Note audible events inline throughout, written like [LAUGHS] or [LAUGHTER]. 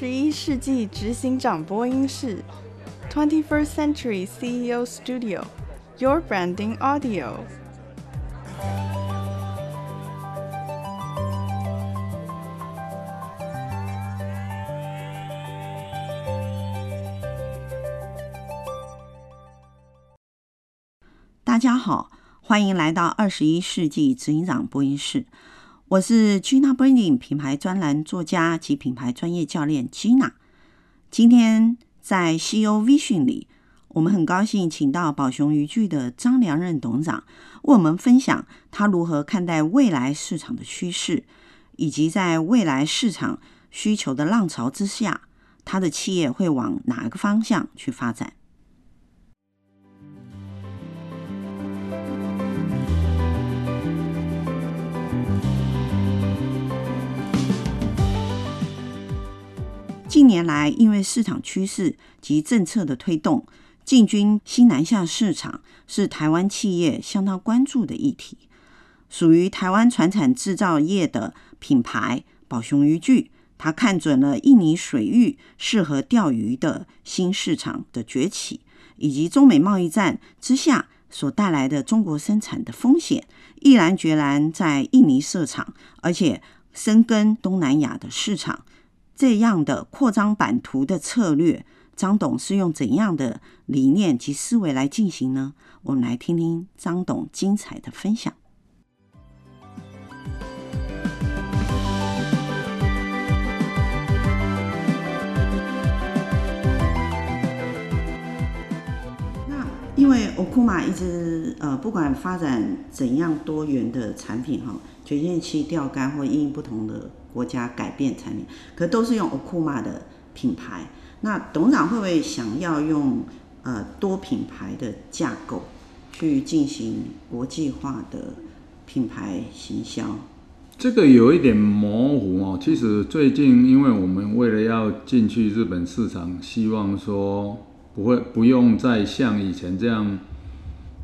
十一世纪执行长播音室，Twenty First Century CEO Studio，Your Branding Audio。大家好，欢迎来到二十一世纪执行长播音室。我是 Gina Branding 品牌专栏作家及品牌专业教练 Gina。今天在 CEO Vision 里，我们很高兴请到宝熊渔具的张良任董事长，为我们分享他如何看待未来市场的趋势，以及在未来市场需求的浪潮之下，他的企业会往哪个方向去发展。近年来，因为市场趋势及政策的推动，进军新南向市场是台湾企业相当关注的议题。属于台湾船产制造业的品牌宝雄渔具，它看准了印尼水域适合钓鱼的新市场的崛起，以及中美贸易战之下所带来的中国生产的风险，毅然决然在印尼设厂，而且深耕东南亚的市场。这样的扩张版图的策略，张董是用怎样的理念及思维来进行呢？我们来听听张董精彩的分享。那因为 Okuma 一直呃，不管发展怎样多元的产品哈，卷线器、钓竿或因不同的。国家改变产品，可都是用 Okuma 的品牌。那董事长会不会想要用呃多品牌的架构去进行国际化的品牌行销？这个有一点模糊哦。其实最近，因为我们为了要进去日本市场，希望说不会不用再像以前这样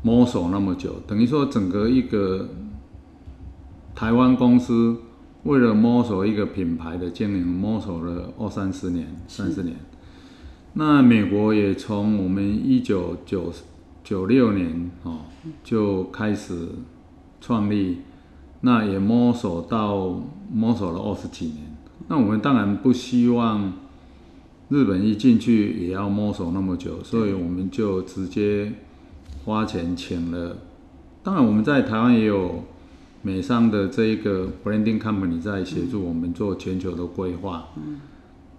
摸索那么久，等于说整个一个台湾公司。为了摸索一个品牌的经营，摸索了二三十年、三十年。那美国也从我们一九九九六年哦就开始创立，那也摸索到摸索了二十几年。那我们当然不希望日本一进去也要摸索那么久，所以我们就直接花钱请了。当然我们在台湾也有。美商的这一个 branding company 在协助我们做全球的规划。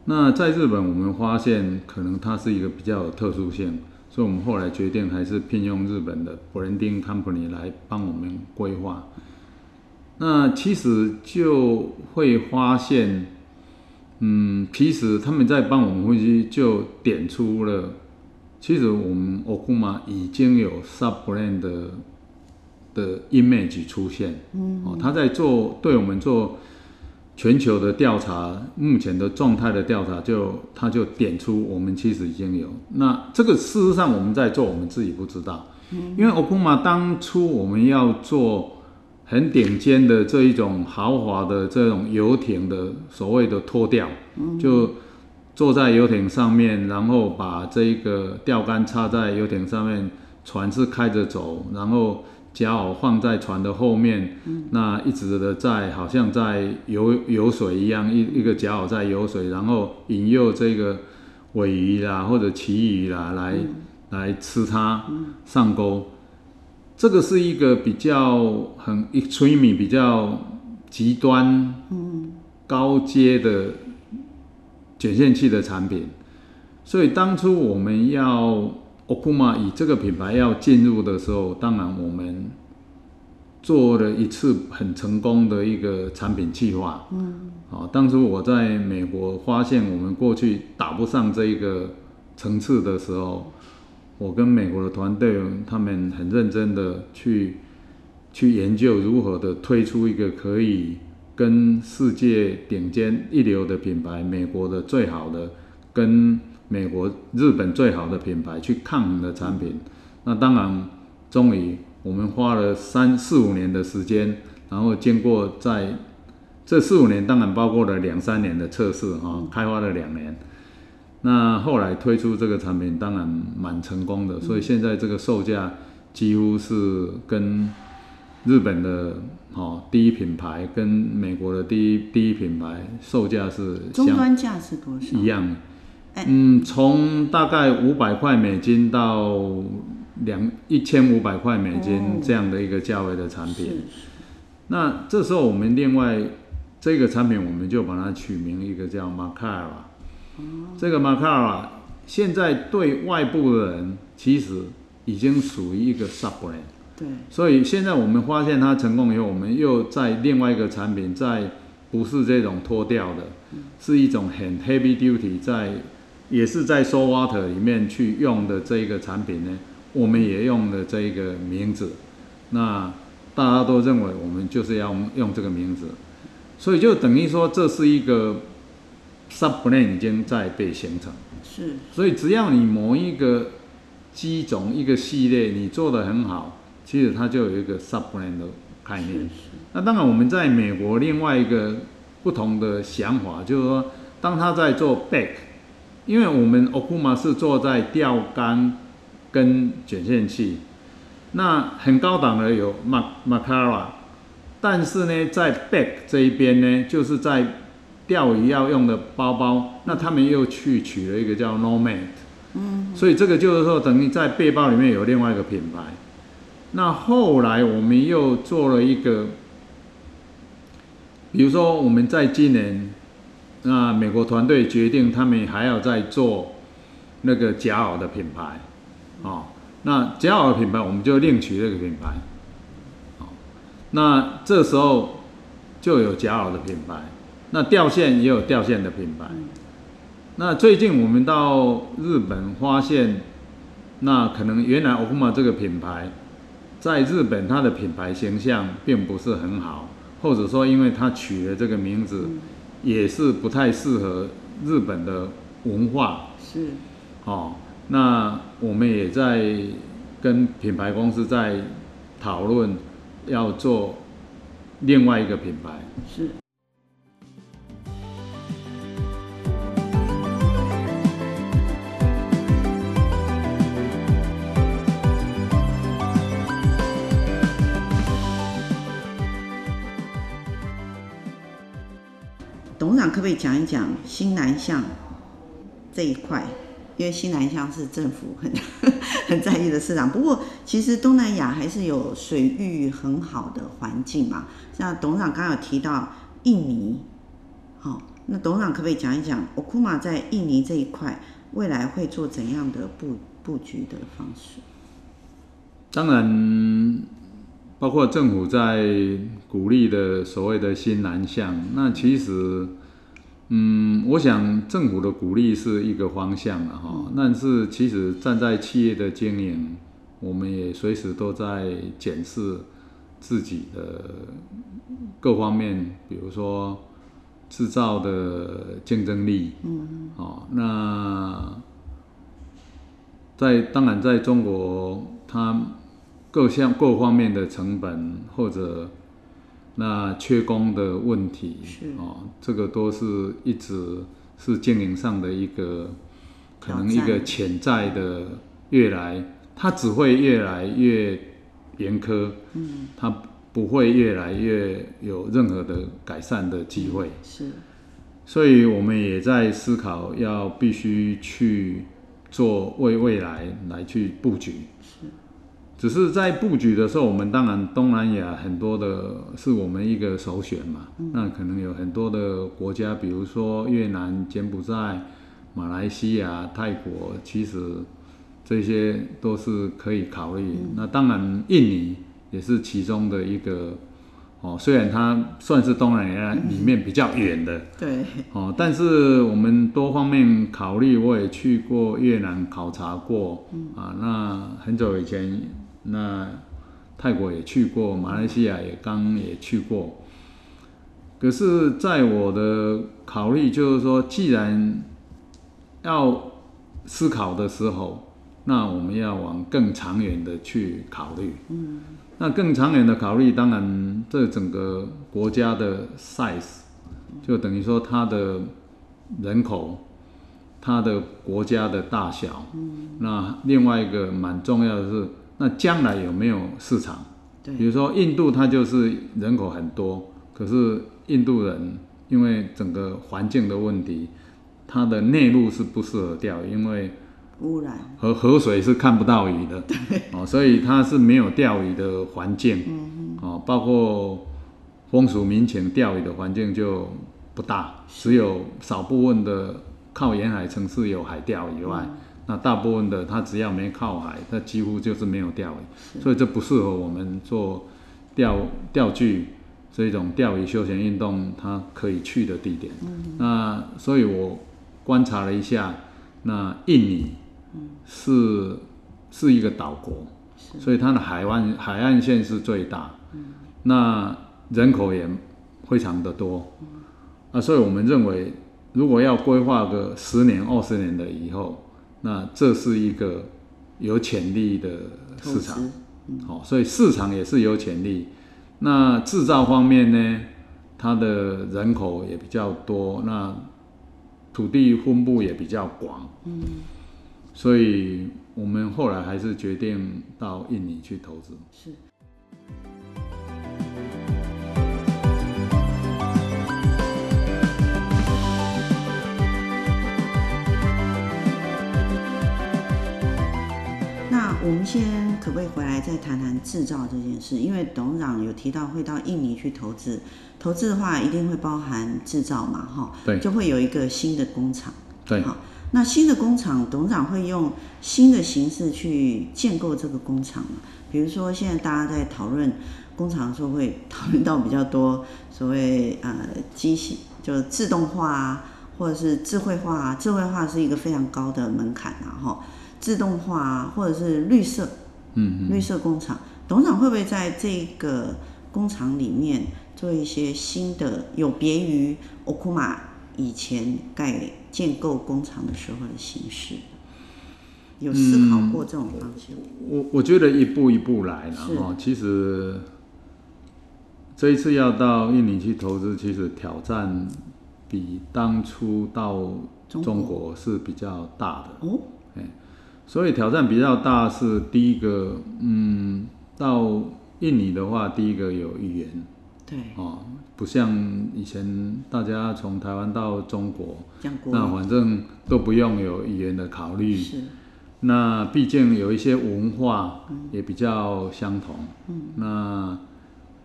那在日本，我们发现可能它是一个比较有特殊性，所以我们后来决定还是聘用日本的 branding company 来帮我们规划。那其实就会发现，嗯，其实他们在帮我们分析，就点出了，其实我们 Okuma 已经有 sub brand 的。的 image 出现，哦，他在做对我们做全球的调查，目前的状态的调查就，就他就点出我们其实已经有。那这个事实上我们在做，我们自己不知道，因为 Opuma 当初我们要做很顶尖的这一种豪华的这种游艇的所谓的拖吊，就坐在游艇上面，然后把这个钓竿插在游艇上面，船是开着走，然后。夹螯放在船的后面，那一直的在，好像在游游水一样，一一个夹螯在游水，然后引诱这个尾鱼啦或者旗鱼啦来、嗯、来吃它上钩。这个是一个比较很 extreme 比较极端、高阶的卷线器的产品，所以当初我们要。Okuma 以这个品牌要进入的时候，当然我们做了一次很成功的一个产品计划。嗯，啊，当初我在美国发现我们过去打不上这一个层次的时候，我跟美国的团队他们很认真的去去研究如何的推出一个可以跟世界顶尖一流的品牌，美国的最好的跟。美国、日本最好的品牌去抗衡的产品，那当然，终于我们花了三四五年的时间，然后经过在这四五年，当然包括了两三年的测试哈，开发了两年，那后来推出这个产品，当然蛮成功的，嗯、所以现在这个售价几乎是跟日本的哦第一品牌跟美国的第一第一品牌售价是相终端价是多少？一样。嗯，从大概五百块美金到两一千五百块美金这样的一个价位的产品。哦、那这时候我们另外这个产品，我们就把它取名一个叫 Macara。哦、这个 Macara 现在对外部的人其实已经属于一个 sub brand。对。所以现在我们发现它成功以后，我们又在另外一个产品，在不是这种脱掉的，嗯、是一种很 heavy duty 在。也是在 Saltwater 里面去用的这一个产品呢，我们也用的这一个名字，那大家都认为我们就是要用这个名字，所以就等于说这是一个 sub brand 已经在被形成。是。所以只要你某一个机种一个系列你做得很好，其实它就有一个 sub brand 的概念。是是。那当然我们在美国另外一个不同的想法就是说，当他在做 back。因为我们 Okuma 是做在钓竿跟卷线器，那很高档的有 Macara，但是呢，在 back 这一边呢，就是在钓鱼要用的包包，那他们又去取了一个叫 Nomad，嗯，所以这个就是说等于在背包里面有另外一个品牌。那后来我们又做了一个，比如说我们在今年。那美国团队决定，他们还要再做那个夹袄的品牌，哦，那夹袄的品牌我们就另取这个品牌，哦，那这时候就有夹袄的品牌，那钓线也有钓线的品牌。那最近我们到日本发现，那可能原来 Okuma 这个品牌在日本它的品牌形象并不是很好，或者说因为它取了这个名字。也是不太适合日本的文化，是，哦，那我们也在跟品牌公司在讨论要做另外一个品牌，是。董事长可不可以讲一讲新南向这一块？因为新南向是政府很 [LAUGHS] 很在意的市场。不过，其实东南亚还是有水域很好的环境嘛。像董事长刚刚有提到印尼，好，那董事长可不可以讲一讲 Okuma 在印尼这一块未来会做怎样的布布局的方式？当然。包括政府在鼓励的所谓的新南向，那其实，嗯，我想政府的鼓励是一个方向了哈，但是其实站在企业的经营，我们也随时都在检视自己的各方面，比如说制造的竞争力，嗯，哦，那在当然在中国，它。各项各方面的成本或者那缺工的问题，是。哦，这个都是一直是经营上的一个可能一个潜在的越来，它只会越来越严苛，嗯，它不会越来越有任何的改善的机会，是，所以我们也在思考要必须去做为未来来去布局。只是在布局的时候，我们当然东南亚很多的是我们一个首选嘛。那可能有很多的国家，比如说越南、柬埔寨、马来西亚、泰国，其实这些都是可以考虑。那当然印尼也是其中的一个哦，虽然它算是东南亚里面比较远的，对哦，但是我们多方面考虑，我也去过越南考察过啊。那很久以前。那泰国也去过，马来西亚也刚也去过。可是，在我的考虑就是说，既然要思考的时候，那我们要往更长远的去考虑。嗯。那更长远的考虑，当然这整个国家的 size，就等于说它的人口，它的国家的大小。嗯。那另外一个蛮重要的是，那将来有没有市场？对。比如说印度，它就是人口很多，可是印度人因为整个环境的问题，它的内陆是不适合钓鱼，因为污染和河水是看不到鱼的。对。哦，所以它是没有钓鱼的环境。嗯。哦，包括风俗民情，钓鱼的环境就不大，只有少部分的靠沿海城市有海钓以外，嗯、那大部分的它只要没靠海，它几乎就是没有钓鱼，所以这不适合我们做钓钓具这种钓鱼休闲运动，它可以去的地点。嗯、那所以我观察了一下，那印尼是是一个岛国，所以它的海湾海岸线是最大。那人口也非常的多，啊，所以我们认为，如果要规划个十年、二十年的以后，那这是一个有潜力的市场，好，所以市场也是有潜力。那制造方面呢，它的人口也比较多，那土地分布也比较广，嗯，所以我们后来还是决定到印尼去投资。是。我们先可不可以回来再谈谈制造这件事？因为董事长有提到会到印尼去投资，投资的话一定会包含制造嘛，哈，对，就会有一个新的工厂，对，好，那新的工厂，董事长会用新的形式去建构这个工厂，比如说现在大家在讨论工厂的时候，会讨论到比较多所谓呃机器，就是自动化啊，或者是智慧化啊，智慧化是一个非常高的门槛啊，哈。自动化或者是绿色，嗯，绿色工厂，董事长会不会在这个工厂里面做一些新的，有别于欧库玛以前盖建构工厂的时候的形式？有思考过这种方向？我我觉得一步一步来然后。其实这一次要到印尼去投资，其实挑战比当初到中国是比较大的哦。所以挑战比较大是第一个，嗯，到印尼的话，第一个有语言，对，哦，不像以前大家从台湾到中国，那反正都不用有语言的考虑，是，那毕竟有一些文化也比较相同，嗯，那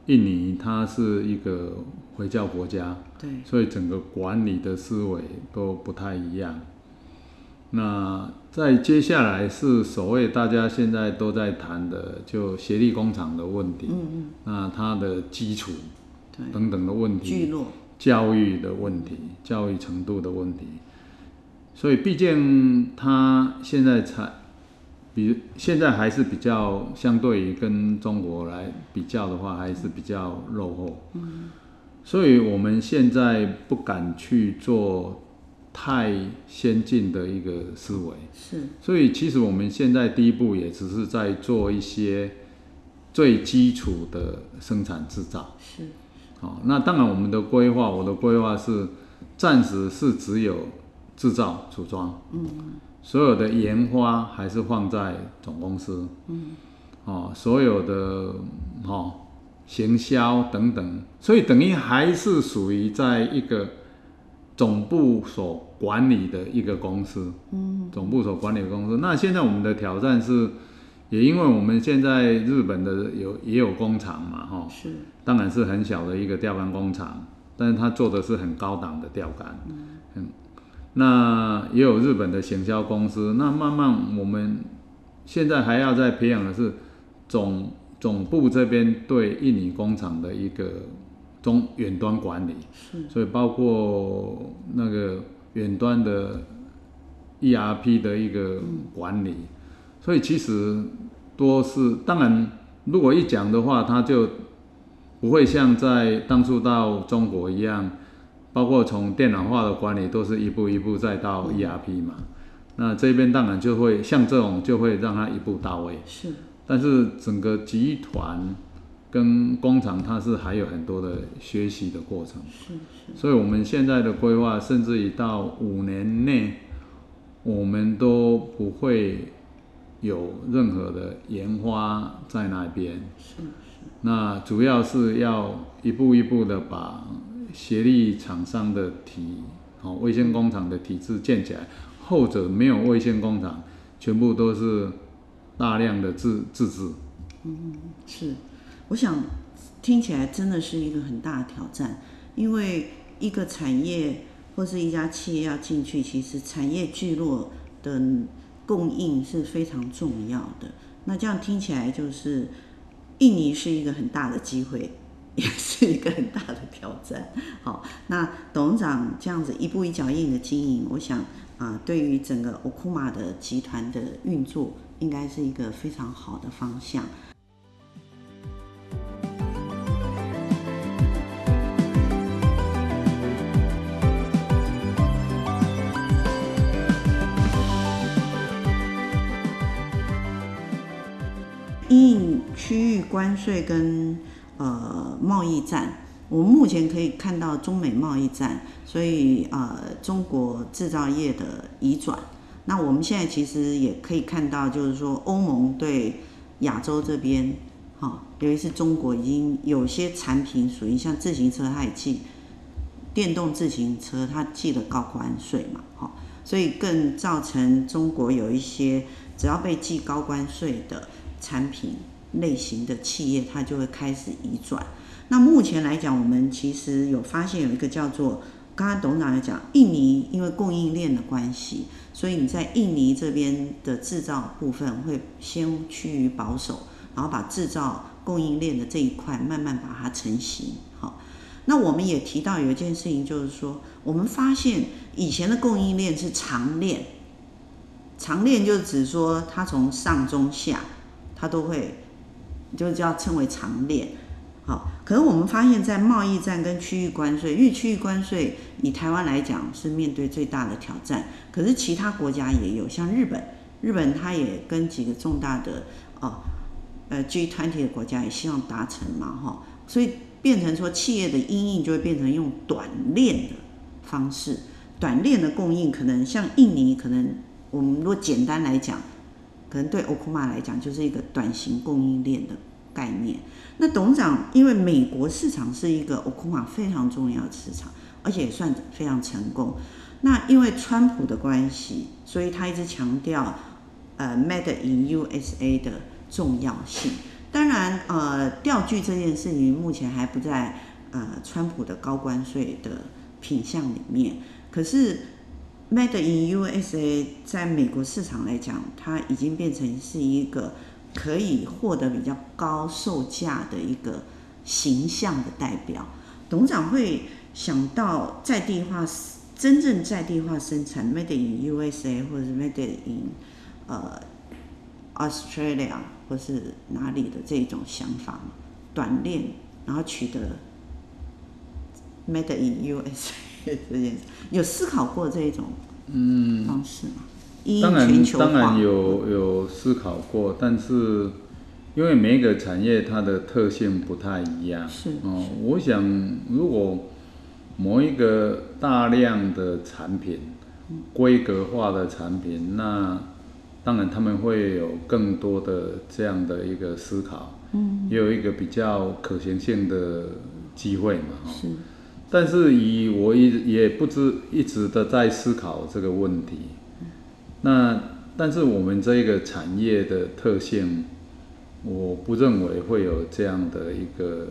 印尼它是一个回教国家，对，所以整个管理的思维都不太一样。那在接下来是所谓大家现在都在谈的，就协力工厂的问题，嗯嗯，那它的基础，等等的问题，教育的问题，教育程度的问题，所以毕竟它现在才，比现在还是比较相对于跟中国来比较的话，还是比较落后，嗯，所以我们现在不敢去做。太先进的一个思维。是，所以其实我们现在第一步也只是在做一些最基础的生产制造。是，好，那当然我们的规划，我的规划是暂时是只有制造组装，嗯，所有的研发还是放在总公司，嗯，哦，所有的哦行销等等，所以等于还是属于在一个。总部所管理的一个公司，嗯，总部所管理的公司。那现在我们的挑战是，也因为我们现在日本的有也有工厂嘛，哈，是，当然是很小的一个钓竿工厂，但是他做的是很高档的钓竿，嗯，那也有日本的行销公司。那慢慢我们现在还要再培养的是总总部这边对印尼工厂的一个。中远端管理，所以包括那个远端的 ERP 的一个管理，嗯、所以其实多是当然，如果一讲的话，它就不会像在当初到中国一样，包括从电脑化的管理都是一步一步再到 ERP 嘛，嗯、那这边当然就会像这种就会让它一步到位，是，但是整个集团。跟工厂，它是还有很多的学习的过程，是是，所以我们现在的规划，甚至于到五年内，我们都不会有任何的研发在那边。是是。那主要是要一步一步的把协力厂商的体，哦，卫星工厂的体制建起来。后者没有卫星工厂，全部都是大量的自自制。嗯，是。我想听起来真的是一个很大的挑战，因为一个产业或是一家企业要进去，其实产业聚落的供应是非常重要的。那这样听起来就是印尼是一个很大的机会，也是一个很大的挑战。好，那董事长这样子一步一脚印的经营，我想啊，对于整个 Okuma 的集团的运作，应该是一个非常好的方向。关税跟呃贸易战，我们目前可以看到中美贸易战，所以呃中国制造业的移转。那我们现在其实也可以看到，就是说欧盟对亚洲这边，哈，尤其是中国已经有些产品属于像自行车，它也记电动自行车，它记了高关税嘛，哈，所以更造成中国有一些只要被记高关税的。产品类型的企业，它就会开始移转。那目前来讲，我们其实有发现有一个叫做，刚刚董事长有讲，印尼因为供应链的关系，所以你在印尼这边的制造部分会先趋于保守，然后把制造供应链的这一块慢慢把它成型。好，那我们也提到有一件事情，就是说，我们发现以前的供应链是长链，长链就是指说它从上中下。它都会，就叫称为长链，好。可是我们发现，在贸易战跟区域关税，因为区域关税以台湾来讲是面对最大的挑战，可是其他国家也有，像日本，日本它也跟几个重大的哦，呃 G20 的国家也希望达成嘛，哈，所以变成说企业的因应就会变成用短链的方式，短链的供应可能像印尼，可能我们如果简单来讲。可能对 Okuma 来讲，就是一个短型供应链的概念。那董事长，因为美国市场是一个 Okuma 非常重要的市场，而且也算非常成功。那因为川普的关系，所以他一直强调呃 Made in USA 的重要性。当然，呃，钓具这件事情目前还不在呃川普的高关税的品项里面，可是。Made in USA 在美国市场来讲，它已经变成是一个可以获得比较高售价的一个形象的代表。董事长会想到在地化，真正在地化生产 Made in USA 或者是 Made in 呃 Australia 或是哪里的这种想法，短链，然后取得 Made in USA。这件事有思考过这种嗯方式吗？嗯，当然当然有有思考过，但是因为每一个产业它的特性不太一样，是哦。我想如果某一个大量的产品，规格化的产品，那当然他们会有更多的这样的一个思考，嗯，也有一个比较可行性的机会嘛，是。但是以我一也不知一直的在思考这个问题，那但是我们这一个产业的特性，我不认为会有这样的一个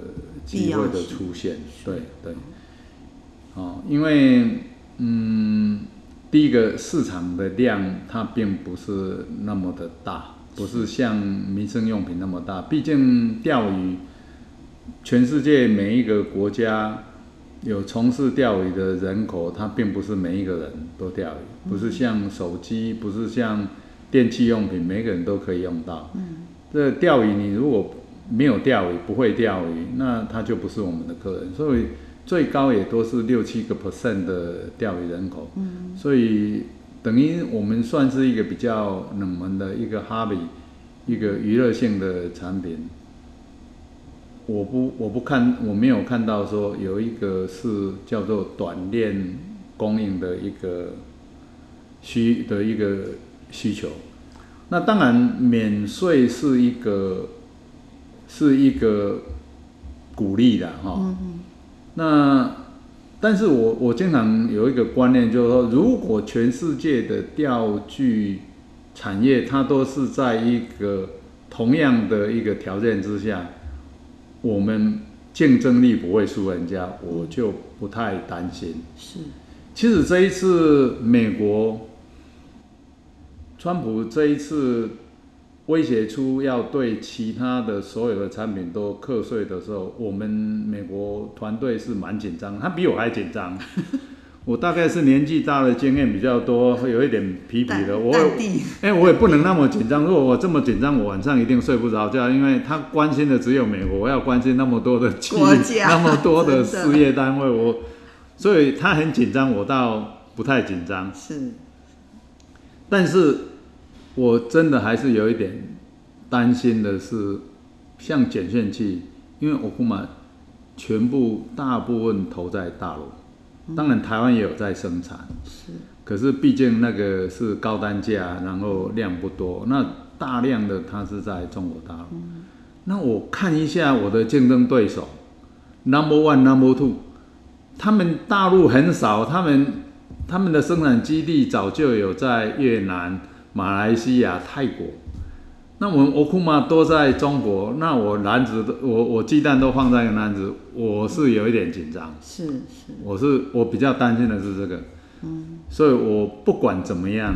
机会的出现，对对，哦，因为嗯，第一个市场的量它并不是那么的大，不是像民生用品那么大，毕竟钓鱼，全世界每一个国家。有从事钓鱼的人口，他并不是每一个人都钓鱼，不是像手机，不是像电器用品，每个人都可以用到。嗯，这钓鱼你如果没有钓鱼，不会钓鱼，那他就不是我们的客人。所以最高也都是六七个 percent 的钓鱼人口。嗯，所以等于我们算是一个比较冷门的一个 hobby，一个娱乐性的产品。我不，我不看，我没有看到说有一个是叫做短链供应的一个需的一个需求。那当然，免税是一个是一个鼓励的哈。嗯嗯。那但是我我经常有一个观念，就是说，如果全世界的钓具产业它都是在一个同样的一个条件之下，我们竞争力不会输人家，我就不太担心。是。其实这一次美国。川普这一次威胁出要对其他的所有的产品都课税的时候，我们美国团队是蛮紧张，他比我还紧张。我大概是年纪大的经验比较多，会有一点皮皮的。我 [LAUGHS] 哎、欸，我也不能那么紧张。如果我这么紧张，我晚上一定睡不着觉，因为他关心的只有美国，我要关心那么多的企业，那么多的 [LAUGHS] 事业单位，我所以他很紧张，我倒不太紧张。是，但是。我真的还是有一点担心的是，像减线器，因为 Okuma 全部大部分投在大陆，当然台湾也有在生产，是，可是毕竟那个是高单价，然后量不多，那大量的它是在中国大陆。那我看一下我的竞争对手，Number One、Number Two，他们大陆很少，他们他们的生产基地早就有在越南。马来西亚、泰国，那我们 Okuma 都在中国，那我篮子都我我鸡蛋都放在一个篮子，我是有一点紧张。是是，我是我比较担心的是这个，嗯，所以我不管怎么样，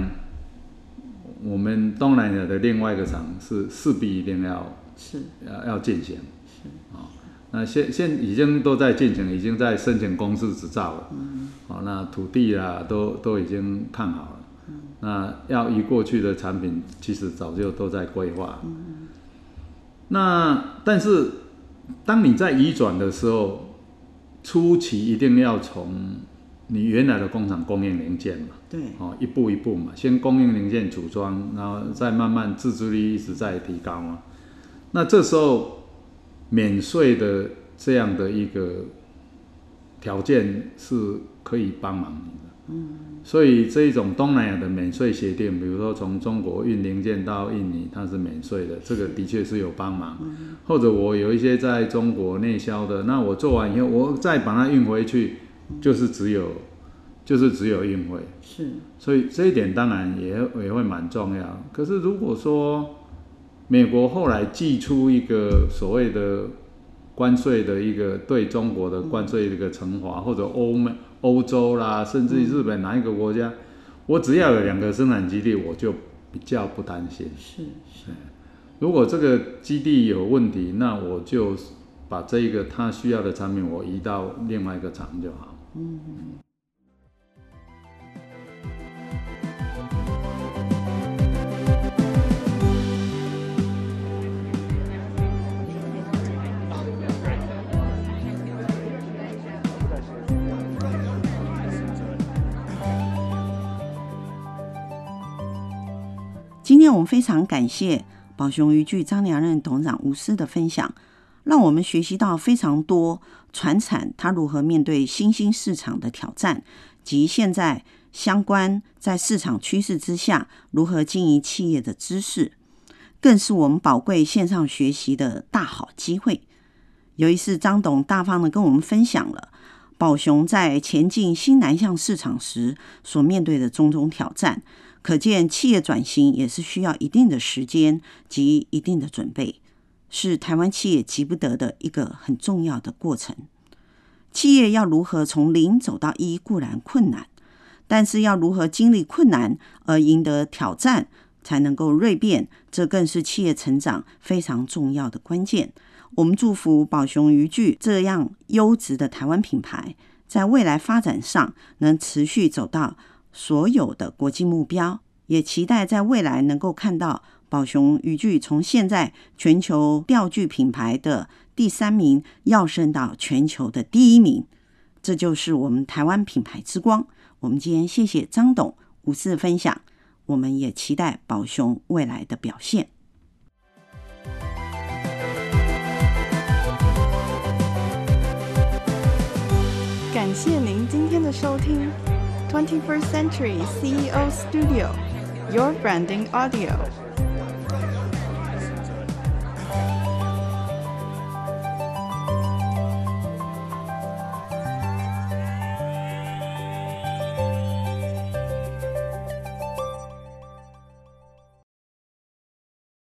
我们东南亚的另外一个厂是势必一定要是。要要进行，是。啊，那现现已经都在进行，已经在申请公司执照了，嗯，好，那土地啊都都已经看好了。那要移过去的产品，其实早就都在规划。嗯。那但是，当你在移转的时候，初期一定要从你原来的工厂供应零件嘛。对。哦，一步一步嘛，先供应零件组装，然后再慢慢自制力一直在提高嘛。那这时候，免税的这样的一个条件是可以帮忙你的。嗯。所以这一种东南亚的免税协定，比如说从中国运零件到印尼，它是免税的，这个的确是有帮忙。或者我有一些在中国内销的，那我做完以后，我再把它运回去，就是只有，就是只有运费。是。所以这一点当然也也会蛮重要。可是如果说美国后来寄出一个所谓的关税的一个对中国的关税的一个惩罚，或者欧美。欧洲啦，甚至日本哪一个国家，嗯、我只要有两个生产基地，我就比较不担心。是是，如果这个基地有问题，那我就把这一个他需要的产品，我移到另外一个厂就好。嗯。天我们非常感谢宝雄渔具张良任董事长无私的分享，让我们学习到非常多传产它如何面对新兴市场的挑战，及现在相关在市场趋势之下如何经营企业的知识，更是我们宝贵线上学习的大好机会。有一次，张董大方的跟我们分享了宝雄在前进新南向市场时所面对的种种挑战。可见，企业转型也是需要一定的时间及一定的准备，是台湾企业急不得的一个很重要的过程。企业要如何从零走到一固然困难，但是要如何经历困难而赢得挑战，才能够锐变，这更是企业成长非常重要的关键。我们祝福宝雄渔具这样优质的台湾品牌，在未来发展上能持续走到所有的国际目标，也期待在未来能够看到宝熊渔具从现在全球钓具品牌的第三名跃升到全球的第一名。这就是我们台湾品牌之光。我们今天谢谢张董无私分享，我们也期待宝熊未来的表现。感谢您今天的收听。21st Century CEO Studio, Your Branding Audio.